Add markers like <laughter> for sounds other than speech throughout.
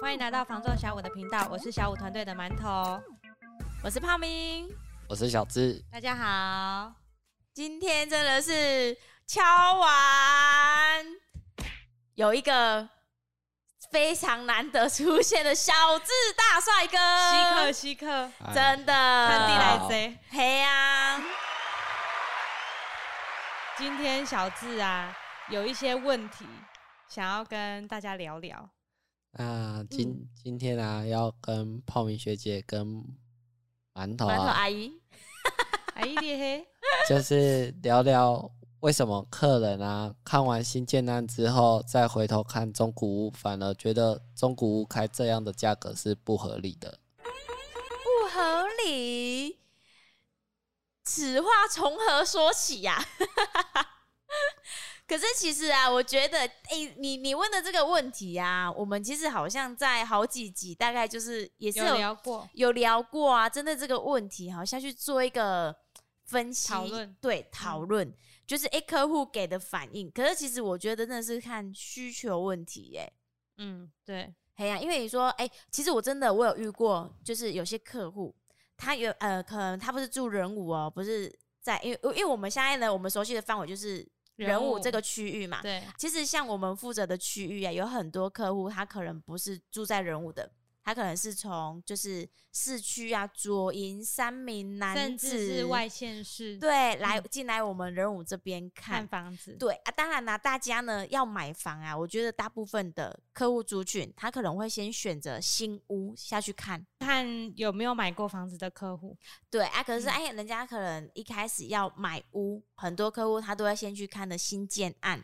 欢迎来到房仲小五的频道，我是小五团队的馒头，我是泡明，我是小智，大家好，今天真的是敲完，有一个非常难得出现的小智大帅哥，稀客稀客，真的，看地来贼，嘿呀，今天小智啊，有一些问题想要跟大家聊聊。那今、嗯、今天啊，要跟泡米学姐跟馒头、啊、馒头阿姨，<laughs> 阿姨你嘿，就是聊聊为什么客人啊看完新建案之后，再回头看中古屋，反而觉得中古屋开这样的价格是不合理的。不合理？此话从何说起呀、啊？<laughs> 可是其实啊，我觉得，哎、欸，你你问的这个问题啊，我们其实好像在好几集，大概就是也是有，有聊过，有聊过啊。针对这个问题，好像去做一个分析讨论，对，讨论、嗯、就是哎，客户给的反应。可是其实我觉得真的是看需求问题、欸，哎，嗯，对，哎呀，因为你说，哎、欸，其实我真的我有遇过，就是有些客户，他有呃，可能他不是住人武哦，不是在，因为因为我们现在呢，我们熟悉的范围就是。仁武这个区域嘛，对，其实像我们负责的区域啊，有很多客户他可能不是住在人武的，他可能是从就是市区啊、左营、三民、楠梓，甚至是外县市，对，来进来我们仁武这边看，看房子。对啊，当然啦，大家呢要买房啊，我觉得大部分的客户族群，他可能会先选择新屋下去看，看有没有买过房子的客户。对啊，可是哎，人家可能一开始要买屋，很多客户他都要先去看的新建案，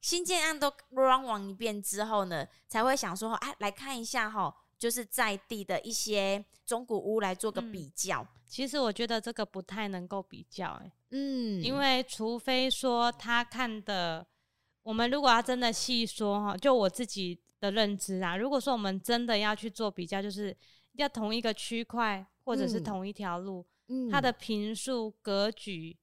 新建案都 run 完一遍之后呢，才会想说，哎，来看一下哈。就是在地的一些中古屋来做个比较。嗯，其实我觉得这个不太能够比较，欸，嗯，因为除非说他看的，我们如果要真的细说哈，就我自己的认知啊，如果说我们真的要去做比较，就是要同一个区块或者是同一条路，嗯，它的平数格局。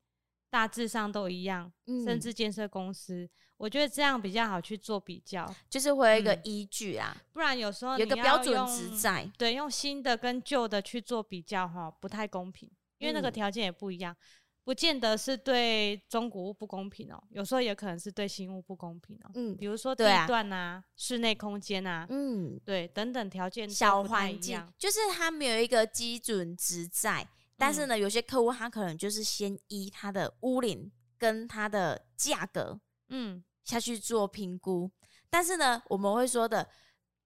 大致上都一样，嗯、甚至建设公司，我觉得这样比较好去做比较，就是会有一个依据啊，嗯、不然有时候有个标准值在，对，用新的跟旧的去做比较哈，不太公平，因为那个条件也不一样，嗯、不见得是对中古屋不公平哦、喔，有时候也可能是对新物不公平哦、喔，嗯，比如说地段啊、室内空间啊，嗯，对，等等条件小环境，就是它没有一个基准值在。但是呢，有些客户他可能就是先依他的屋龄跟他的价格，嗯，下去做评估。但是呢，我们会说的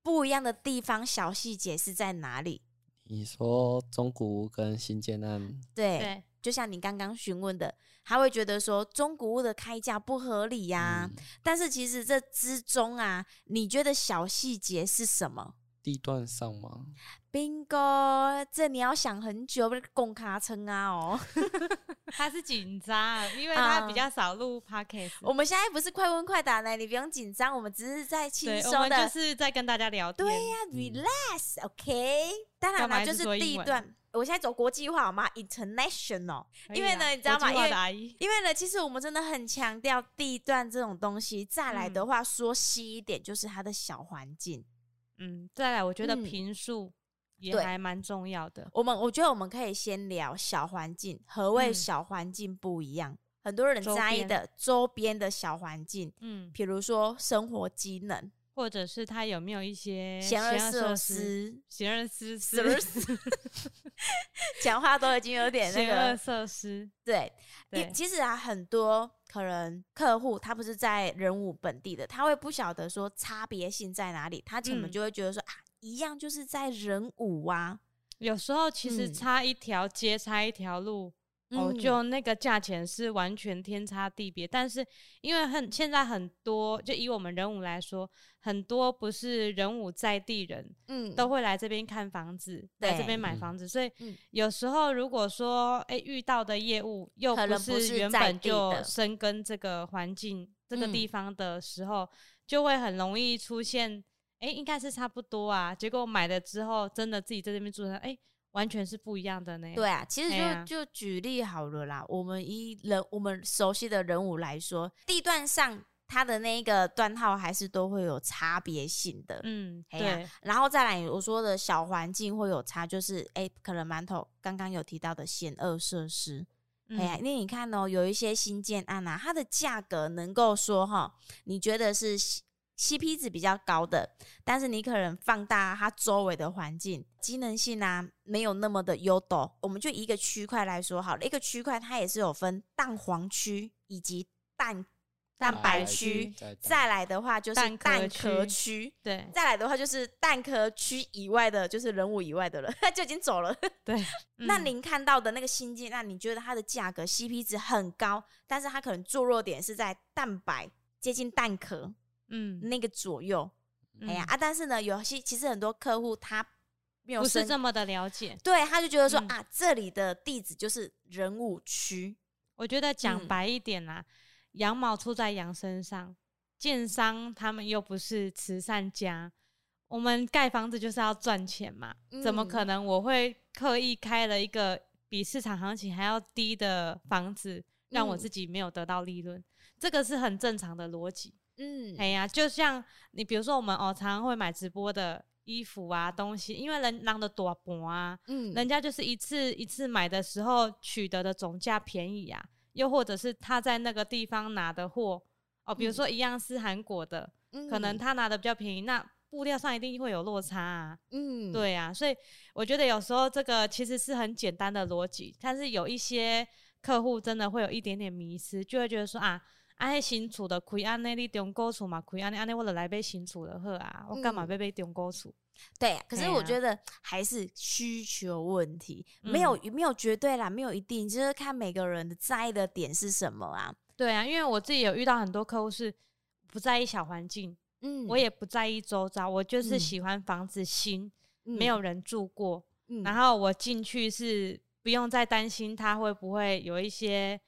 不一样的地方，小细节是在哪里？你说中古屋跟新建案，对，对就像你刚刚询问的，他会觉得说中古屋的开价不合理呀、啊。嗯、但是其实这之中啊，你觉得小细节是什么？地段上吗？Bingo，这你要想很久，不是公卡称啊哦。<laughs> 他是紧张，因为他比较少录 podcast。我们现在不是快问快答呢，你不用紧张，我们只是在轻松的，我们就是在跟大家聊天。对呀、啊、，relax，OK。当然了，就是地段。我现在走国际化好吗？International。因为呢，你知道吗？因为因为呢，其实我们真的很强调地段这种东西。再来的话，嗯、说细一点，就是它的小环境。嗯，再来，我觉得平数也还蛮重要的。嗯、我们我觉得我们可以先聊小环境，何谓小环境不一样？嗯、很多人在意的周边的小环境，嗯，比如说生活机能，或者是他有没有一些闲而设施、闲而设施，<laughs> 讲话都已经有点那个设施。对，对其实啊，很多。可能客户他不是在人武本地的，他会不晓得说差别性在哪里，他可能就会觉得说、嗯、啊，一样就是在仁武啊。有时候其实差一条街，嗯、差一条路。哦，就那个价钱是完全天差地别，但是因为很现在很多，就以我们仁武来说，很多不是仁武在地人，嗯，都。会来这边看房子，对来这边买房子，所以有时候如果说，哎、欸，遇到的业务又不是原本就生根这个环境这个地方的时候，就会很容易出现，哎、欸，应该是差不多啊，结果买了之后，真的自己在这边住上，哎、欸。完全是不一样的呢。对啊，其实就、啊、就举例好了啦。我们以人我们熟悉的人物来说，地段上它的那个段号还是都会有差别性的。嗯，对。然后再来我说的小环境会有差，就是哎、欸，可能馒头刚刚有提到的险恶设施。哎呀，那你看哦，有一些新建案啊，它的价格能够说哈，你觉得是 CP 值比较高的，但是你可能放大它周围的环境，机能性啊没有那么的优斗。我们就一个区块来说好了，一个区块它也是有分蛋黄区以及蛋。蛋白区，再来的话就是蛋壳区，对，再来的话就是蛋壳区以外的，就是人物以外的了，<laughs> 就已经走了。对，<laughs> 那您看到的那个新建，那你觉得它的价格 CP 值很高，但是它可能做弱点是在蛋白接近蛋壳，嗯，那个左右。哎呀啊，但是呢，有些其实很多客户他没有不是这么的了解，对，他就觉得说啊，这里的地址就是人武区。我觉得讲白一点啦。羊毛出在羊身上，建商他们又不是慈善家，我们盖房子就是要赚钱嘛，嗯、怎么可能我会刻意开了一个比市场行情还要低的房子，让我自己没有得到利润？嗯、这个是很正常的逻辑。嗯，哎呀，就像你比如说我们哦，常常会买直播的衣服啊东西，因为人让的多薄啊，嗯，人家就是一次一次买的时候取得的总价便宜啊。又或者是他在那个地方拿的货哦，比如说一样是韩国的，嗯、可能他拿的比较便宜，那布料上一定会有落差啊。嗯，对啊，所以我觉得有时候这个其实是很简单的逻辑，但是有一些客户真的会有一点点迷失，就会觉得说啊，哎、啊，新厝的亏安内你中古厝嘛亏安内安内我就来买新厝的好啊，我干嘛要买中古厝？对，可是我觉得还是需求问题，啊、没有没有绝对啦，没有一定，就是看每个人的在意的点是什么啊。对啊，因为我自己有遇到很多客户是不在意小环境，嗯，我也不在意周遭，我就是喜欢房子新，嗯、没有人住过，嗯、然后我进去是不用再担心它会不会有一些。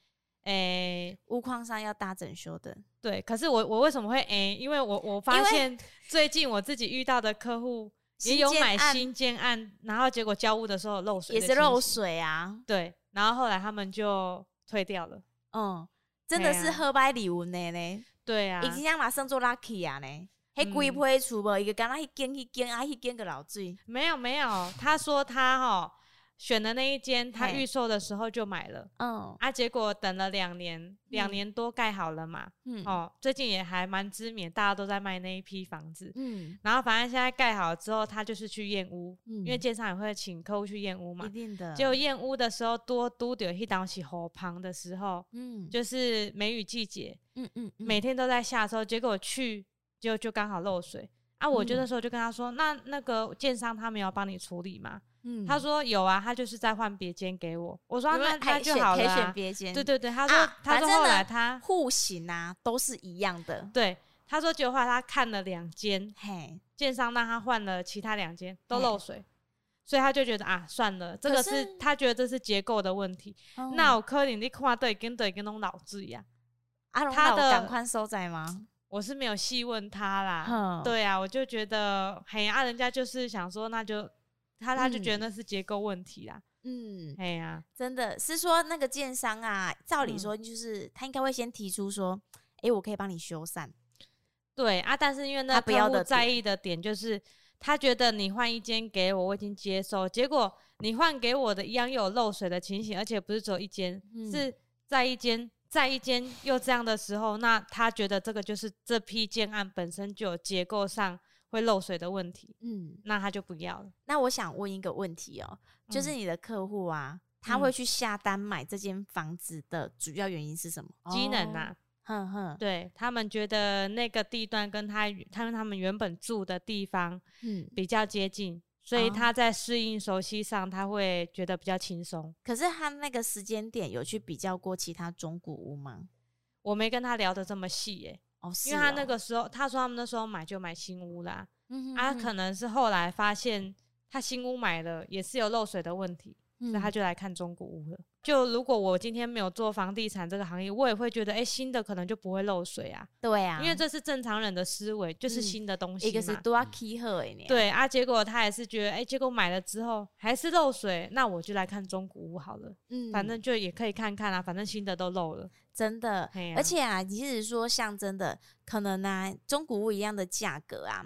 诶，屋框上要搭整修的，对。可是我我为什么会诶？因为我我发现最近我自己遇到的客户也有买新建案，然后结果交屋的时候漏水，也是漏水啊。对，然后后来他们就退掉了。嗯，真的是喝白礼物的呢。对啊，已经要马上做 lucky 啊呢。还鬼不会出不？一个刚刚一间一间啊，一间个老醉。没有没有，他说他哈。选的那一间，他预售的时候就买了，嗯，啊，结果等了两年，两年多盖好了嘛，嗯，哦，最近也还蛮知名，大家都在卖那一批房子，嗯，然后反正现在盖好了之后，他就是去验屋，嗯，因为建商也会请客户去验屋嘛，一定的，结果验屋的时候多都丢一档起火旁的时候，嗯，就是梅雨季节，嗯嗯，每天都在下的时候，结果去就就刚好漏水，啊，我就那时候就跟他说，那那个建商他没有帮你处理吗？嗯，他说有啊，他就是在换别间给我。我说那那就好了，可以选别间。对对对，他说他说后来他户型啊都是一样的。对，他说就话他看了两间，嘿，建商让他换了其他两间都漏水，所以他就觉得啊算了，这个是他觉得这是结构的问题。那我柯林你看对跟对跟那种老字呀，他的赶快收窄吗？我是没有细问他啦。对啊，我就觉得嘿啊，人家就是想说那就。他他就觉得那是结构问题啦，嗯，哎呀、啊，真的是说那个建商啊，照理说就是、嗯、他应该会先提出说，哎、欸，我可以帮你修缮，对啊，但是因为那客户在意的点就是，他觉得你换一间给我，我已经接受，结果你换给我的一样又有漏水的情形，而且不是只有一间，嗯、是在一间在一间又这样的时候，那他觉得这个就是这批建案本身就有结构上。会漏水的问题，嗯，那他就不要了。那我想问一个问题哦，就是你的客户啊，他会去下单买这间房子的主要原因是什么？机能啊，哼哼，对，他们觉得那个地段跟他他们他们原本住的地方，嗯，比较接近，所以他在适应熟悉上他会觉得比较轻松。可是他那个时间点有去比较过其他中古屋吗？我没跟他聊得这么细耶。哦，因为他那个时候，他说他们那时候买就买新屋啦，嗯哼哼，啊，可能是后来发现他新屋买了也是有漏水的问题，所以他就来看中古屋了。就如果我今天没有做房地产这个行业，我也会觉得，哎、欸，新的可能就不会漏水啊。对啊，因为这是正常人的思维，就是新的东西嘛。一个是多契合哎，对啊，结果他也是觉得，哎、欸，结果买了之后还是漏水，那我就来看中古屋好了。嗯，反正就也可以看看啊，反正新的都漏了，真的。啊、而且啊，即使说像真的可能呢、啊，中古屋一样的价格啊，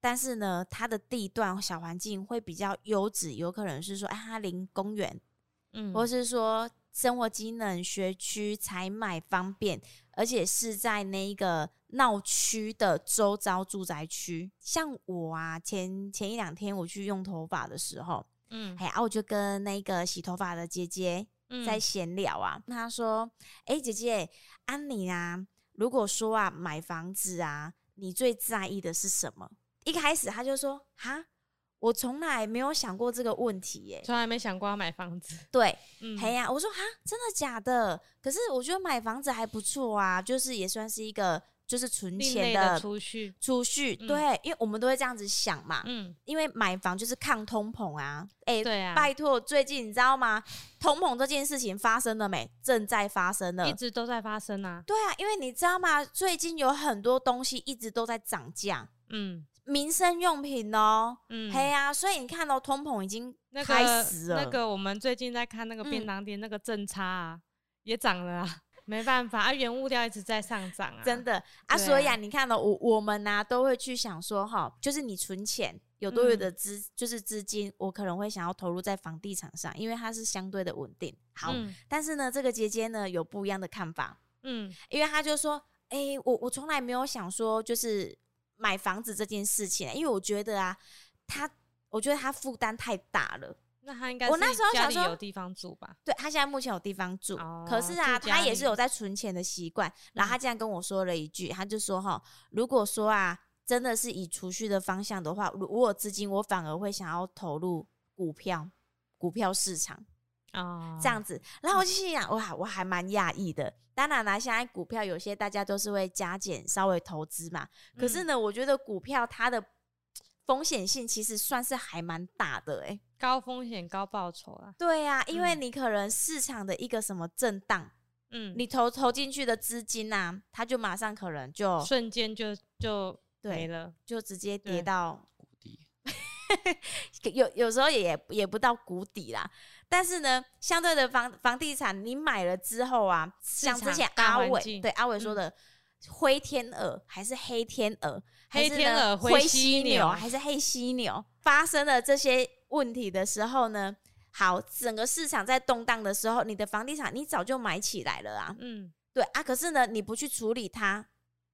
但是呢，它的地段小环境会比较优质，有可能是说，哎，它临公园，嗯，或是说。生活机能学区采买方便，而且是在那一个闹区的周遭住宅区。像我啊，前前一两天我去用头发的时候，嗯，哎啊，我就跟那个洗头发的姐姐在闲聊啊。她、嗯、说：“哎、欸，姐姐，安妮啊，如果说啊买房子啊，你最在意的是什么？”一开始他就说：“哈。”我从来没有想过这个问题耶，从来没想过要买房子。对，嗯，嘿呀，我说哈，真的假的？可是我觉得买房子还不错啊，就是也算是一个就是存钱的储蓄，储蓄。对，因为我们都会这样子想嘛，嗯，因为买房就是抗通膨啊。哎，对啊，拜托，最近你知道吗？通膨这件事情发生了没？正在发生了，一直都在发生啊。对啊，因为你知道吗？最近有很多东西一直都在涨价，嗯。民生用品哦，嗯，嘿呀、啊，所以你看到、哦、通膨已经开始了。那个我们最近在看那个便当店，那个正差啊，嗯、也涨了啊，没办法啊，原物料一直在上涨啊，真的啊，啊。所以啊，你看到、哦、我我们呢、啊、都会去想说哈，就是你存钱有多余的资，嗯、就是资金，我可能会想要投入在房地产上，因为它是相对的稳定。好，嗯、但是呢，这个姐姐呢有不一样的看法，嗯，因为她就说，哎、欸，我我从来没有想说就是。买房子这件事情，因为我觉得啊，她，我觉得她负担太大了。那他应该我那时候想说有地方住吧？对，他现在目前有地方住，哦、可是啊，他也是有在存钱的习惯。然后他这样跟我说了一句，他就说哈，如果说啊，真的是以储蓄的方向的话，如果资金，我反而会想要投入股票，股票市场。哦，这样子，然后我就心想，哇，我还蛮讶异的。当然啦，现在股票有些大家都是会加减稍微投资嘛。可是呢，我觉得股票它的风险性其实算是还蛮大的，欸，哎，高风险高报酬啊。对呀，因为你可能市场的一个什么震荡，嗯，你投投进去的资金啊，它就马上可能就瞬间就就没了，就直接跌到谷底。<laughs> 有有时候也也不到谷底啦。但是呢，相对的房房地产，你买了之后啊，像之前阿伟对阿伟说的，灰天鹅还是黑天鹅，黑天鹅、灰犀牛还是黑犀牛，发生了这些问题的时候呢，好，整个市场在动荡的时候，你的房地产你早就买起来了啊，嗯，对啊，可是呢，你不去处理它，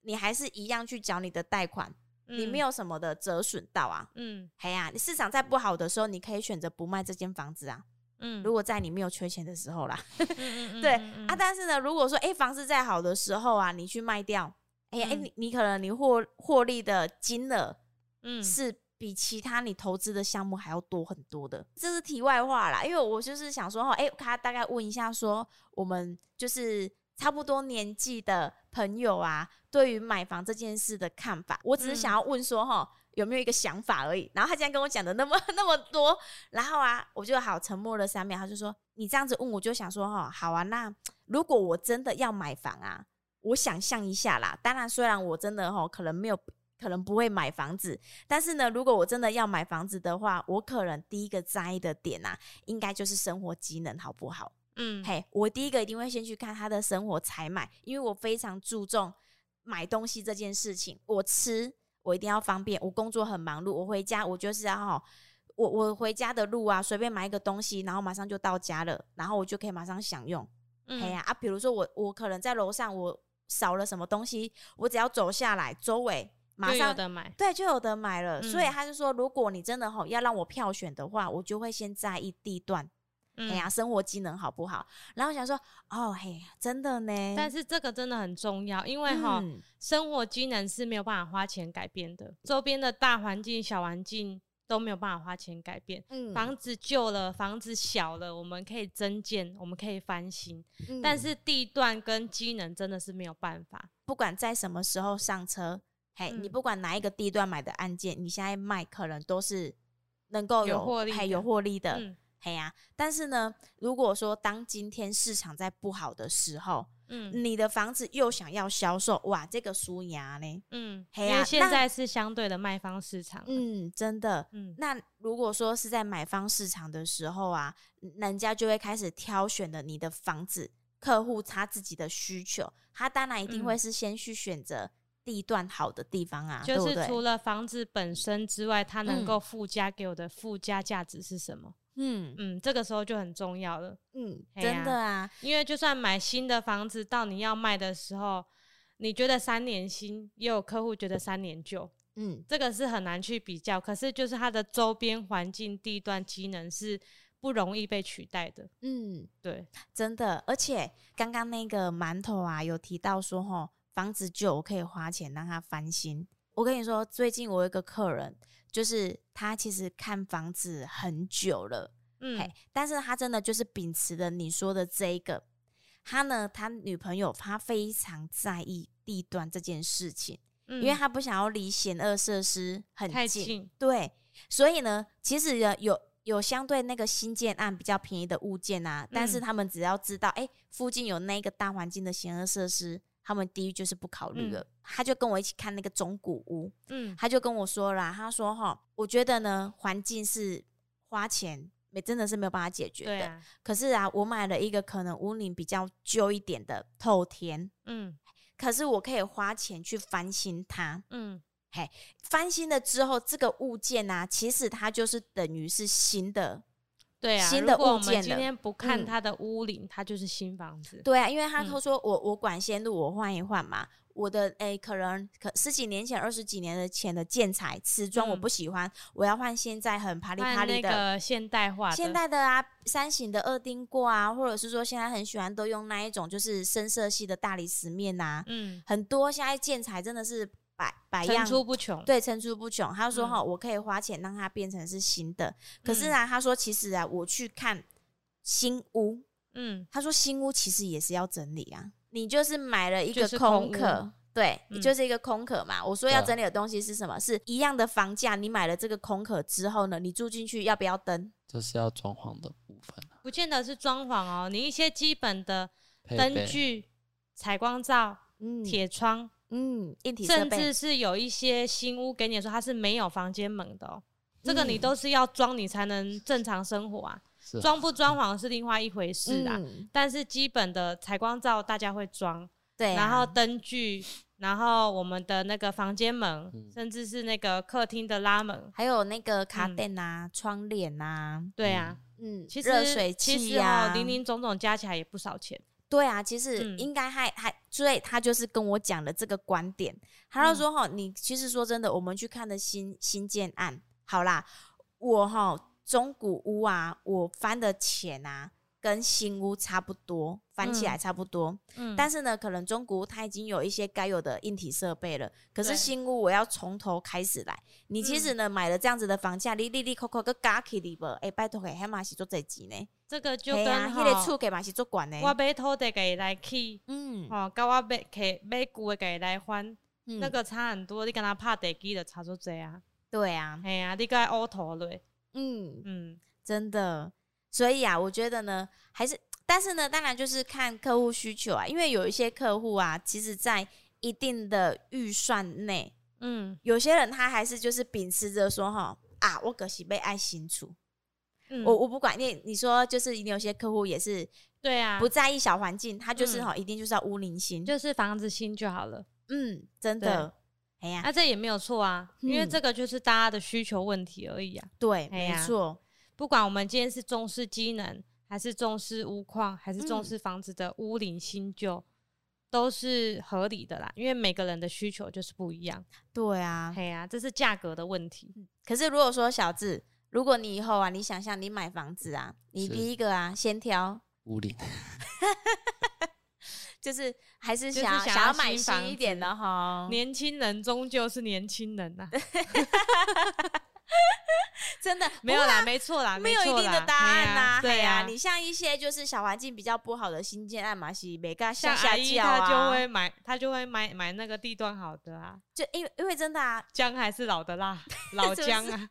你还是一样去缴你的贷款，你没有什么的折损到啊，嗯，哎呀，你市场在不好的时候，你可以选择不卖这间房子啊。嗯，如果在你没有缺钱的时候啦，<laughs> 对啊，但是呢，如果说哎、欸、房子再好的时候啊，你去卖掉，哎、欸、哎、嗯。欸、你你可能你获获利的金额，嗯，是比其他你投资的项目还要多很多的。这是题外话啦，因为我就是想说哈，哎、欸，他大概问一下说，我们就是差不多年纪的朋友啊，对于买房这件事的看法，我只是想要问说哈。嗯有没有一个想法而已？然后他竟然跟我讲的那么 <laughs> 那么多，然后啊，我就好沉默了三秒。他就说：“你这样子问，我就想说哈，好啊。那如果我真的要买房啊，我想象一下啦。当然，虽然我真的哈可能没有，可能不会买房子，但是呢，如果我真的要买房子的话，我可能第一个在意的点啊，应该就是生活机能好不好？嗯，嘿，我第一个一定会先去看他的生活才买，因为我非常注重买东西这件事情。我吃。我一定要方便，我工作很忙碌，我回家我就是要哈，我我回家的路啊，随便买一个东西，然后马上就到家了，然后我就可以马上享用。嗯，哎呀啊，比如说我我可能在楼上我少了什么东西，我只要走下来，周围马上有得买，对，就有得买了。嗯，所以他就说，如果你真的吼要让我票选的话，我就会先在意地段。哎呀，生活机能好不好？然后想说，哦嘿，真的呢。但是这个真的很重要，因为哈，嗯、生活机能是没有办法花钱改变的。周边的大环境、小环境都没有办法花钱改变。嗯，房子旧了，房子小了，我们可以增建，我们可以翻新。嗯、但是地段跟机能真的是没有办法。不管在什么时候上车，嘿，嗯、你不管哪一个地段买的案件，你现在卖可能都是能够有获利，还有获利的。嗯嘿呀、啊，但是呢，如果说当今天市场在不好的时候，嗯，你的房子又想要销售，哇，这个输牙呢，嗯，嘿呀、啊，因为现在是相对的卖方市场，嗯，真的，嗯，那如果说是在买方市场的时候啊，人家就会开始挑选了你的房子，客户他自己的需求，他当然一定会是先去选择。地段好的地方啊，就是除了房子本身之外，它能够附加给我的附加价值是什么？嗯嗯，这个时候就很重要了。嗯，真的啊，因为就算买新的房子，到你要卖的时候，你觉得三年新，也有客户觉得三年旧。嗯，这个是很难去比较。可是就是它的周边环境、地段、机能是不容易被取代的。嗯，对，真的。而且刚刚那个馒头啊，有提到说吼。房子旧，我可以花钱让它翻新。我跟你说，最近我有一个客人，就是他其实看房子很久了，嗯，但是他真的就是秉持了你说的这一个，他呢，他女朋友他非常在意地段这件事情，嗯，因为他不想要离险恶设施很近，对，所以呢，其实有有相对那个新建案比较便宜的物件啊，但是他们只要知道，哎，附近有那个大环境的险恶设施。他们第一就是不考虑了，嗯、他就跟我一起看那个中古屋，嗯，他就跟我说啦，他说哈，我觉得呢，环境是花钱没真的是没有办法解决的，啊、可是啊，我买了一个可能屋龄比较旧一点的透天，嗯，可是我可以花钱去翻新它，嗯，嘿，翻新了之后，这个物件啊，其实它就是等于是新的。对啊，新的物件今天不看它的屋龄，嗯、它就是新房子。对啊，因为他都说我我管线路我换一换嘛，我的诶、欸、可能可十几年前、二十几年的前的建材瓷砖我不喜欢，嗯、我要换现在很啪里啪里的现代化的现代的啊，三型的二丁过啊，或者是说现在很喜欢都用那一种就是深色系的大理石面呐、啊，嗯，很多现在建材真的是。百百样，层出不穷。对，层出不穷。他说：“哈、嗯，我可以花钱让它变成是新的。可是啊，他说其实啊，我去看新屋，嗯，他说新屋其实也是要整理啊。你就是买了一个空壳，对，你就是一个空壳嘛。我说要整理的东西是什么？是一样的房价，你买了这个空壳之后呢，你住进去要不要灯？这是要装潢的部分、啊、不见得是装潢哦，你一些基本的灯具、采光罩、嗯，铁窗。”嗯，硬体甚至是有一些新屋给你说它是没有房间门的这个你都是要装你才能正常生活啊。<laughs> 装、啊、不装潢是另外一回事啊。嗯、但是基本的采光罩大家会装，对、啊，然后灯具，然后我们的那个房间门，嗯、甚至是那个客厅的拉门，还有那个卡垫啊、嗯、窗帘啊，对啊，嗯，其实热水器啊，其实哦，零零总总加起来也不少钱。对啊，其实应该还、嗯、还，所以他就是跟我讲了这个观点。他就说：“哈、嗯，你其实说真的，我们去看的新新建案，好啦，我哈中古屋啊，我翻的钱啊。”跟新屋差不多，翻起来差不多。嗯，但是呢，可能中古屋它已经有一些该有的硬体设备了。可是新屋我要从头开始来。你其实呢，买了这样子的房价，你利利扣扣个加起里边，哎，拜托给黑马是做这几呢？这个就跟哈，那个厝给马是做管呢。我买土地给来起，嗯，哦，跟我买给买旧的给来换，那个差很多。你跟他拍地基的差出这啊。对啊，哎呀，你该乌头了。嗯嗯，真的。所以啊，我觉得呢，还是，但是呢，当然就是看客户需求啊，因为有一些客户啊，其实在一定的预算内，嗯，有些人他还是就是秉持着说哈啊，我可惜被爱新厝，嗯，我我不管，你你说就是你有些客户也是，对啊，不在意小环境，他就是哈，一定就是要屋龄新，就是房子新就好了，嗯，真的，哎呀，那这也没有错啊，因为这个就是大家的需求问题而已啊，对，没错。不管我们今天是重视机能，还是重视屋况，还是重视房子的屋龄新旧，嗯、都是合理的啦。因为每个人的需求就是不一样。对啊，嘿啊，这是价格的问题。可是如果说小智，如果你以后啊，你想象你买房子啊，你第一个啊，先挑屋龄，<laughs> 就是还是想要想要买新一点的哈。年轻人终究是年轻人呐、啊。<laughs> 真的 <laughs> 没有啦，没错啦，没有一定的答案呐。对呀，你像一些就是小环境比较不好的新建案嘛，是每个下下轿啊，他就会买，他就会买买那个地段好的啊。就因为因为真的啊，姜还是老的辣，<laughs> 老姜啊。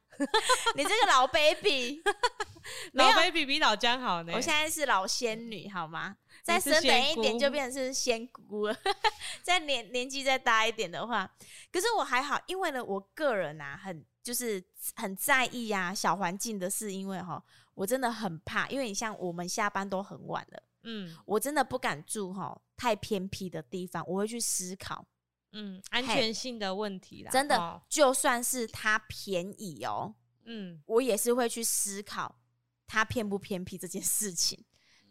你这个老 baby，<laughs> 老 baby 比老姜好呢。我现在是老仙女，好吗？再升等一点就变成是仙姑了。<laughs> 再年年纪再大一点的话，可是我还好，因为呢，我个人啊，很就是很在意啊小环境的事，因为哈，我真的很怕，因为你像我们下班都很晚了，嗯，我真的不敢住哈太偏僻的地方，我会去思考。嗯，安全性的问题啦，真的，哦、就算是它便宜哦，嗯，我也是会去思考它偏不偏僻这件事情，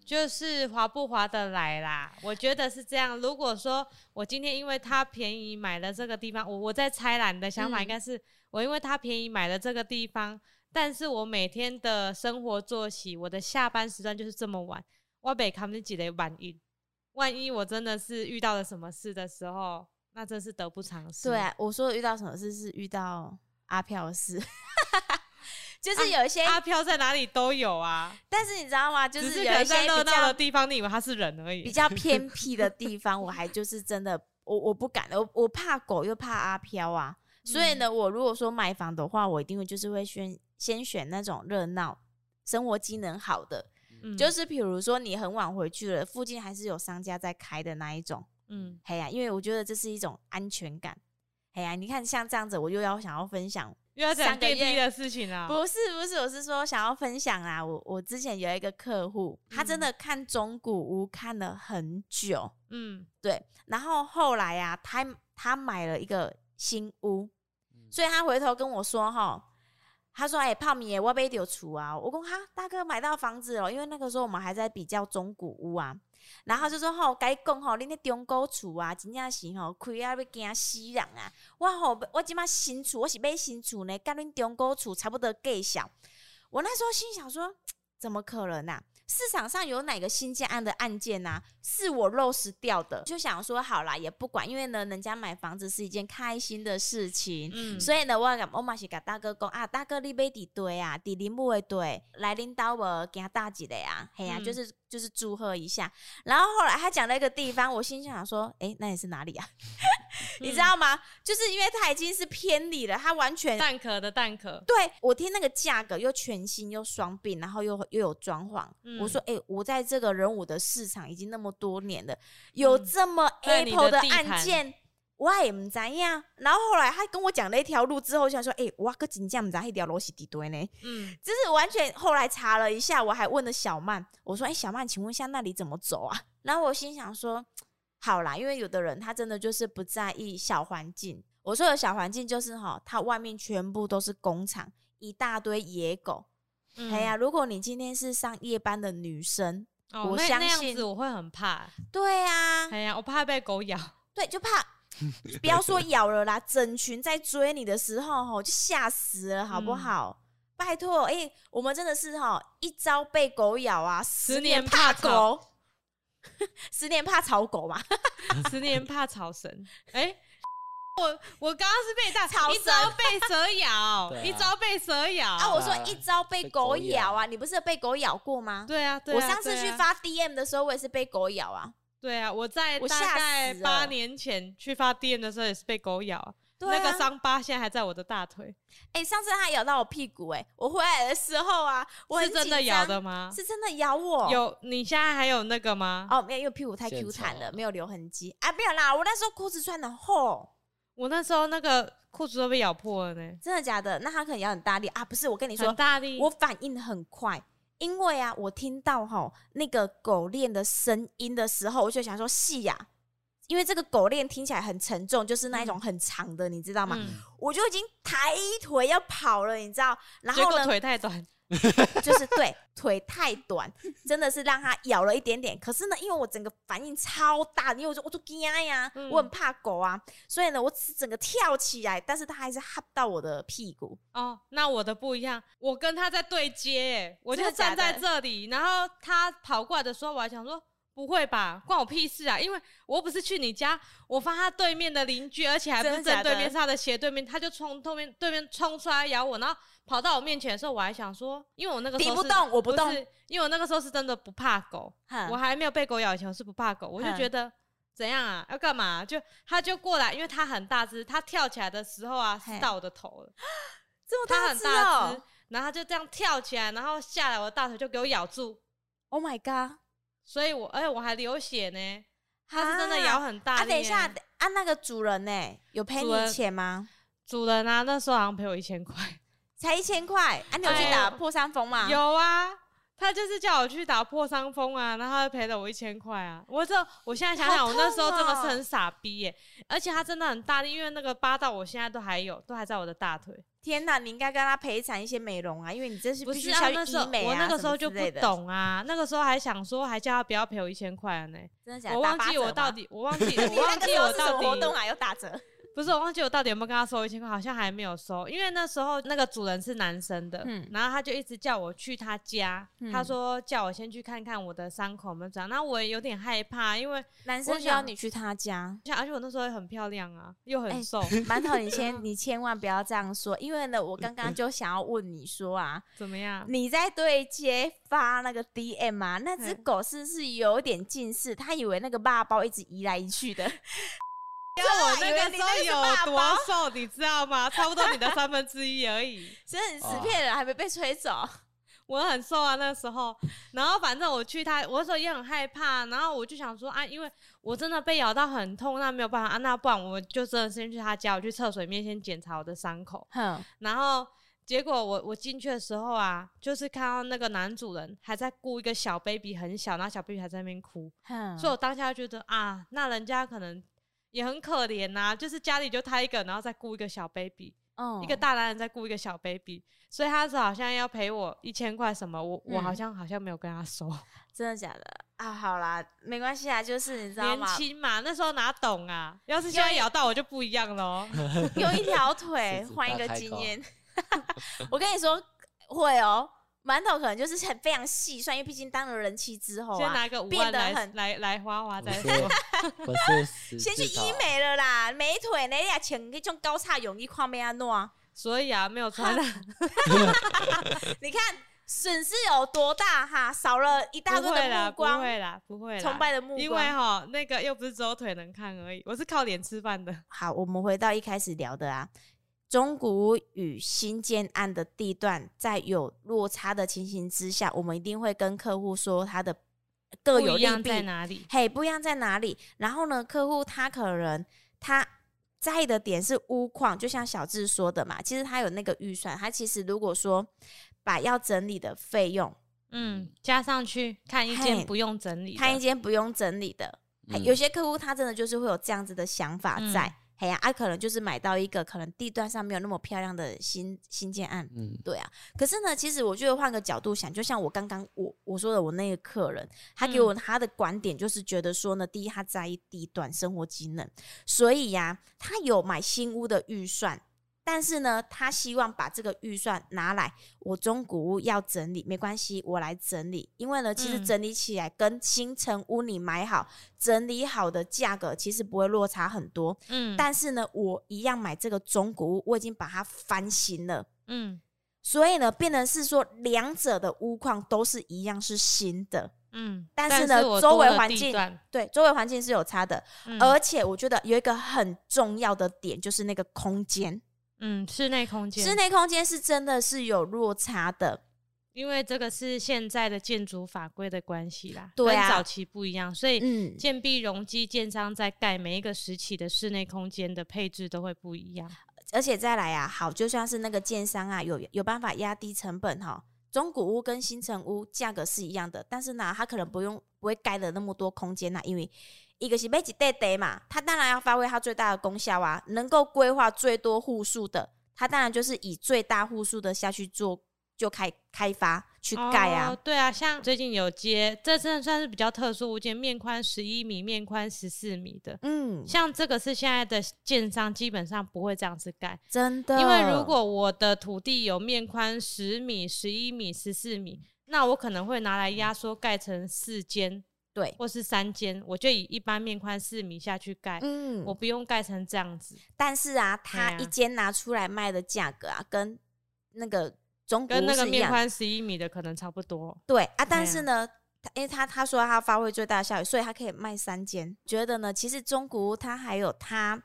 就是划不划得来啦。我觉得是这样。如果说我今天因为它便宜买了这个地方，我我在猜啦，你的想法应该是、嗯、我因为它便宜买了这个地方，但是我每天的生活作息，我的下班时段就是这么晚，我被他们挤得晚一，万一我真的是遇到了什么事的时候。那真是得不偿失。对啊，我说的遇到什么事是遇到阿飘的事，就是有一些阿飘在哪里都有啊。但是你知道吗？就是有一些热闹的地方，你以为他是人而已。比较偏僻的地方，我还就是真的，我我不敢，我我怕狗又怕阿飘啊。所以呢，我如果说买房的话，我一定会就是会选先选那种热闹、生活机能好的，嗯、就是比如说你很晚回去了，附近还是有商家在开的那一种。嗯，嘿呀、啊，因为我觉得这是一种安全感。嘿呀、啊，你看像这样子，我又要想要分享，又要讲电梯的事情啊？不是不是，我是说想要分享啊。我我之前有一个客户，他真的看中古屋看了很久。嗯，对。然后后来呀、啊，他他买了一个新屋，所以他回头跟我说哈，他说：“哎、欸，泡米，我被丢厝啊！”我讲：“哈，大哥买到房子了，因为那个时候我们还在比较中古屋啊。”然后就说吼，该讲吼，恁那中古厝啊，真正是吼亏啊要惊死人啊！我吼，我即摆新厝，我是买新厝呢，跟恁中古厝差不多计小。我那时候心想说，<tsk> 怎么可能啊？市场上有哪个新建案的案件呐、啊，是我漏失掉的？就想说好啦，也不管，因为呢，人家买房子是一件开心的事情，嗯，所以呢，我我嘛是甲大哥讲啊，大哥你买地对啊，地林木的对，来领导我给他大几的呀，嘿呀、啊，就是就是祝贺一下。然后后来他讲了一个地方，我心想说，哎、欸，那你是哪里啊？<laughs> 你知道吗？嗯、就是因为它已经是偏离了，它完全蛋壳的蛋壳。对，我听那个价格又全新又双并，然后又又有装潢。嗯我说：“哎、欸，我在这个人武的市场已经那么多年了，有这么 Apple 的案件，我也不知样。然后后来他跟我讲了一条路之后，就想说：哎、欸，哇，个真正不知道一条路是地堆呢。嗯，就是完全后来查了一下，我还问了小曼，我说：哎、欸，小曼，请问一下那里怎么走啊？然后我心想说：好啦，因为有的人他真的就是不在意小环境。我说的小环境就是哈，他外面全部都是工厂，一大堆野狗。”哎呀、嗯，如果你今天是上夜班的女生，哦、我相信我会很怕。对啊，哎呀，我怕被狗咬。对，就怕，不要说咬了啦，整群在追你的时候，吼，就吓死了，好不好？嗯、拜托，哎、欸，我们真的是哈，一朝被狗咬啊，十年怕狗，<laughs> 十年怕草狗嘛，<laughs> 十年怕草绳。<laughs> 哎、欸。我我刚刚是被大草一招被蛇咬，啊、一招被蛇咬啊！我说一招被狗咬啊！你不是被狗咬过吗？对啊，对啊，我上次去发 DM 的时候，我也是被狗咬啊！对啊，我在大概八年前去发 DM 的时候也是被狗咬，啊、那个伤疤现在还在我的大腿。哎、欸，上次它咬到我屁股、欸，哎，我回来的时候啊，我是真的咬的吗？是真的咬我。有，你现在还有那个吗？哦，没有，因为屁股太 Q 弹了，没有留痕迹。啊，没有啦，我那时候裤子穿的厚。我那时候那个裤子都被咬破了呢，真的假的？那它可能咬很大力啊？不是，我跟你说，很大力。我反应很快，因为啊，我听到吼那个狗链的声音的时候，我就想说细呀、啊，因为这个狗链听起来很沉重，就是那一种很长的，嗯、你知道吗？嗯、我就已经抬腿要跑了，你知道？然后呢，腿太短。就是对腿太短，真的是让它咬了一点点。可是呢，因为我整个反应超大，因为我说我都惊呀，嗯、我很怕狗啊，所以呢，我整个跳起来，但是它还是哈到我的屁股。哦，那我的不一样，我跟它在对接，我就站在这里，然后它跑过来的时候，我还想说不会吧，关我屁事啊，因为我不是去你家，我发他对面的邻居，而且还不是正对面，是他的斜对面，他就冲对面对面冲出来咬我，然后。跑到我面前的时候，我还想说，因为我那个时候是不动，我不动，不因为我那个时候是真的不怕狗，我还没有被狗咬以前，我是不怕狗，我就觉得怎样啊，要干嘛？就他就过来，因为他很大只，他跳起来的时候啊，是到我的头了，这么大只哦，然后他就这样跳起来，然后下来我的大腿就给我咬住。Oh my god！所以我而且我还流血呢。它是真的咬很大力。啊，等一下，啊，那个主人呢？有赔你钱吗？主人啊，那时候好像赔我一千块，才一千块。啊，你有去打破伤风吗？有啊。他就是叫我去打破伤风啊，然后他就赔了我一千块啊！我这我现在想想，我那时候真的是很傻逼耶，而且他真的很大力，因为那个疤到我现在都还有，都还在我的大腿。天哪，你应该跟他赔偿一些美容啊，因为你这是必须要医美啊。我那个时候就不懂啊，那个时候还想说，还叫他不要赔我一千块呢。真的假的？我忘记我到底，我忘记我忘记 <laughs> 我到底活动啊有打折。不是，我忘记我到底有没有跟他收一千块，好像还没有收，因为那时候那个主人是男生的，嗯，然后他就一直叫我去他家，嗯、他说叫我先去看看我的伤口有没有长，那我也有点害怕，因为男生需要你去他家，而且我那时候也很漂亮啊，又很瘦。馒头，你先，<laughs> 你千万不要这样说，因为呢，我刚刚 <laughs> 就想要问你说啊，怎么样？你在对接发那个 DM 啊？那只狗是不是有点近视？他以为那个爸包一直移来移去的。我那个时候有多瘦，你知道吗？差不多你的三分之一而已。<laughs> 所以你死骗人，还没被吹走。我很瘦啊，那时候。然后反正我去他，我那时候也很害怕。然后我就想说啊，因为我真的被咬到很痛，那没有办法啊，那不然我就真的先去他家，我去厕所里面先检查我的伤口。哼。然后结果我我进去的时候啊，就是看到那个男主人还在顾一个小 baby，很小，然后小 baby 还在那边哭。哼。所以我当下就觉得啊，那人家可能。也很可怜呐、啊，就是家里就他一个，然后再雇一个小 baby，、哦、一个大男人再雇一个小 baby，所以他是好像要赔我一千块什么，我、嗯、我好像好像没有跟他说，<laughs> 真的假的啊？好啦，没关系啊，就是你知道吗？年轻嘛，那时候哪懂啊？要是现在咬到我就不一样了，<laughs> 用一条腿换一个经验，<laughs> 我跟你说会哦。馒头可能就是很非常细算，因为毕竟当了人妻之后啊，先拿个五万来来来花花再说。不是，<laughs> 先去医美了啦，美腿那俩请那种高叉泳衣看没安诺。所以啊，没有穿的。<laughs> 你看损失有多大哈？少了一大堆的目光。不会啦，不会啦，崇拜的目光。因为哈，那个又不是只有腿能看而已，我是靠脸吃饭的。好，我们回到一开始聊的啊。中古屋与新建案的地段，在有落差的情形之下，我们一定会跟客户说它的各有利弊在哪里。嘿，不一样在哪里？然后呢，客户他可能他在意的点是屋况，就像小智说的嘛，其实他有那个预算，他其实如果说把要整理的费用，嗯，加上去看一间不用整理，看一间不用整理的，嗯、有些客户他真的就是会有这样子的想法在。嗯嘿呀，啊，可能就是买到一个可能地段上没有那么漂亮的新新建案，嗯，对啊。可是呢，其实我觉得换个角度想，就像我刚刚我我说的，我那个客人，他给我他的观点就是觉得说呢，第一他在意地段生活机能，所以呀，啊，他有买新屋的预算。但是呢，他希望把这个预算拿来，我中古屋要整理，没关系，我来整理。因为呢，其实整理起来跟新成屋你买好、整理好的价格其实不会落差很多。嗯，但是呢，我一样买这个中古屋，我已经把它翻新了。嗯，所以呢，变成是说两者的屋况都是一样是新的。嗯，但是呢，是周围环境对周围环境是有差的。嗯，而且我觉得有一个很重要的点就是那个空间。嗯，室内空间，室内空间是真的是有落差的，因为这个是现在的建筑法规的关系啦，对啊，跟早期不一样，所以嗯，建壁容积建商在盖每一个时期的室内空间的配置都会不一样，而且再来啊，好，就算是那个建商啊，有有办法压低成本哈，中古屋跟新城屋价格是一样的，但是呢，他可能不用不会盖的那么多空间呐，因为。一个是每一块地嘛，它当然要发挥它最大的功效啊，能够规划最多户数的，它当然就是以最大户数的下去做，就开开发去盖啊、哦。对啊，像最近有接，这真的算是比较特殊物件，面宽十一米，面宽十四米的。嗯，像这个是现在的建商基本上不会这样子盖，真的。因为如果我的土地有面宽十米、十一米、十四米，那我可能会拿来压缩盖成四间。对，或是三间，我就以一般面宽四米下去盖，嗯，我不用盖成这样子。但是啊，他一间拿出来卖的价格啊，跟那个中古跟那个面宽十一米的可能差不多。对啊，但是呢，因为他他说他发挥最大的效益，所以他可以卖三间。觉得呢，其实中古屋它还有它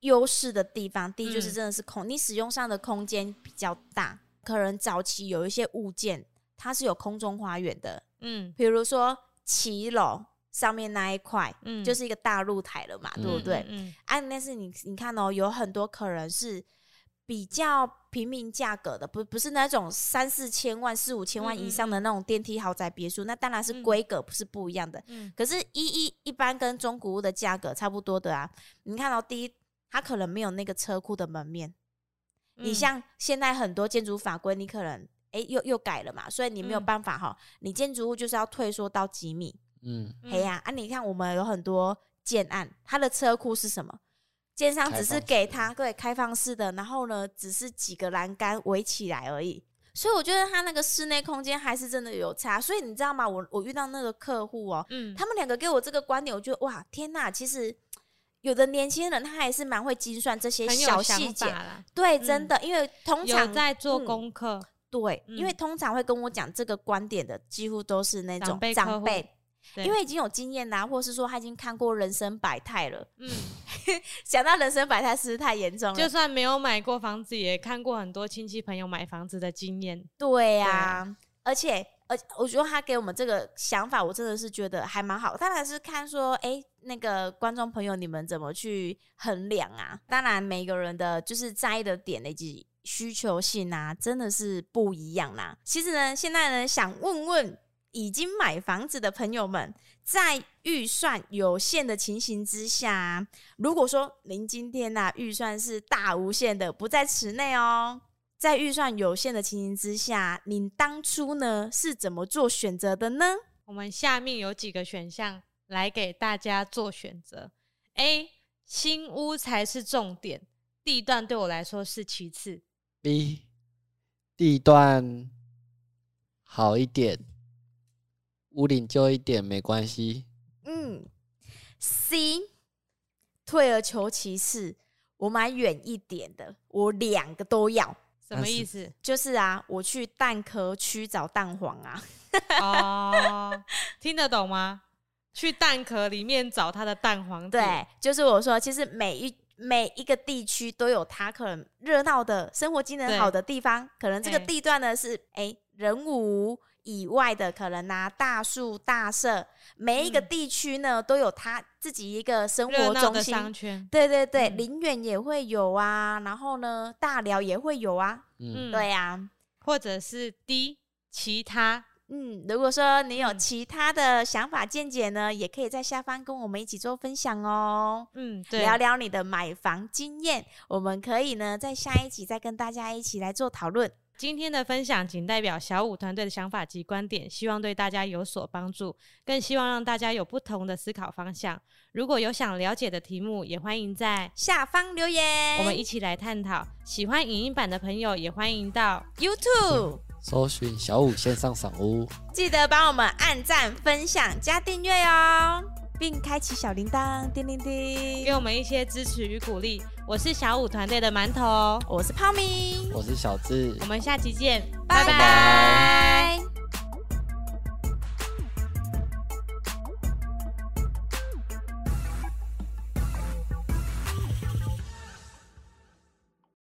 优势的地方，第一就是真的是空，嗯、你使用上的空间比较大。可能早期有一些物件，它是有空中花园的，嗯，比如说骑楼上面那一块，嗯，就是一个大露台了嘛，嗯、对不对？嗯，嗯啊，但是你你看哦，有很多客人是比较平民价格的，不不是那种三四千万、四五千万以上的那种电梯豪宅别墅，那当然是规格不是不一样的。嗯，可是一一一般跟中古屋的价格差不多的啊。你看到、哦、第一，它可能没有那个车库的门面。嗯、你像现在很多建筑法规，你可能哎又又改了嘛，所以你没有办法哈、你建筑物就是要退缩到几米。嗯，哎呀啊，啊你看我们有很多建案，它的车库是什么？建商只是给他对开放式的，然后呢，只是几个栏杆围起来而已。所以我觉得他那个室内空间还是真的有差。所以你知道吗？我我遇到那个客户哦，嗯，他们两个给我这个观点，我觉得哇，天哪！其实有的年轻人他还是蛮会精算这些小细节啦。对，真的，嗯、因为通常在做功课、嗯。对，嗯、因为通常会跟我讲这个观点的，几乎都是那种长辈。因为已经有经验啦，或是说他已经看过人生百态了。嗯，<laughs> 想到人生百态是不是太严重了？就算没有买过房子，也看过很多亲戚朋友买房子的经验。对呀、而且，而我觉得他给我们这个想法，我真的是觉得还蛮好。当然是看说，哎、欸，那个观众朋友，你们怎么去衡量啊？当然，每个人的就是在意的点以及需求性啊，真的是不一样啦。其实呢，现在呢，想问问。已经买房子的朋友们，在预算有限的情形之下，如果说您今天呐、啊、预算是大无限的，不在池内哦，在预算有限的情形之下，您当初呢是怎么做选择的呢？我们下面有几个选项来给大家做选择：A. 新屋才是重点，地段对我来说是其次；B. 地段好一点。屋顶旧一点没关系。嗯，C，退而求其次，我买远一点的，我两个都要。什么意思？就是啊，我去蛋壳区找蛋黄啊。哦，<laughs> 听得懂吗？去蛋壳里面找它的蛋黄。对，就是我说，其实每一每一个地区都有它可能热闹的生活机能好的地方，可能这个地段呢是哎、欸、人武。以外的可能拿大树大社，每一个地区呢、嗯、都有它自己一个生活中心。商圈。对对对，林园、嗯、也会有啊，然后呢大寮也会有啊。嗯，对呀、啊，或者是 D 其他。嗯，如果说你有其他的想法见解呢，嗯、也可以在下方跟我们一起做分享哦。嗯，对，聊聊你的买房经验，我们可以呢在下一集再跟大家一起来做讨论。今天的分享仅代表小五团队的想法及观点，希望对大家有所帮助，更希望让大家有不同的思考方向。如果有想了解的题目，也欢迎在下方留言，我们一起来探讨。喜欢影音版的朋友，也欢迎到 YouTube 搜寻小五线上赏屋，记得帮我们按赞、分享、加订阅哦。并开启小铃铛，叮叮叮，给我们一些支持与鼓励。我是小五团队的馒头，我是泡米，我是小智，我们下期见，拜拜。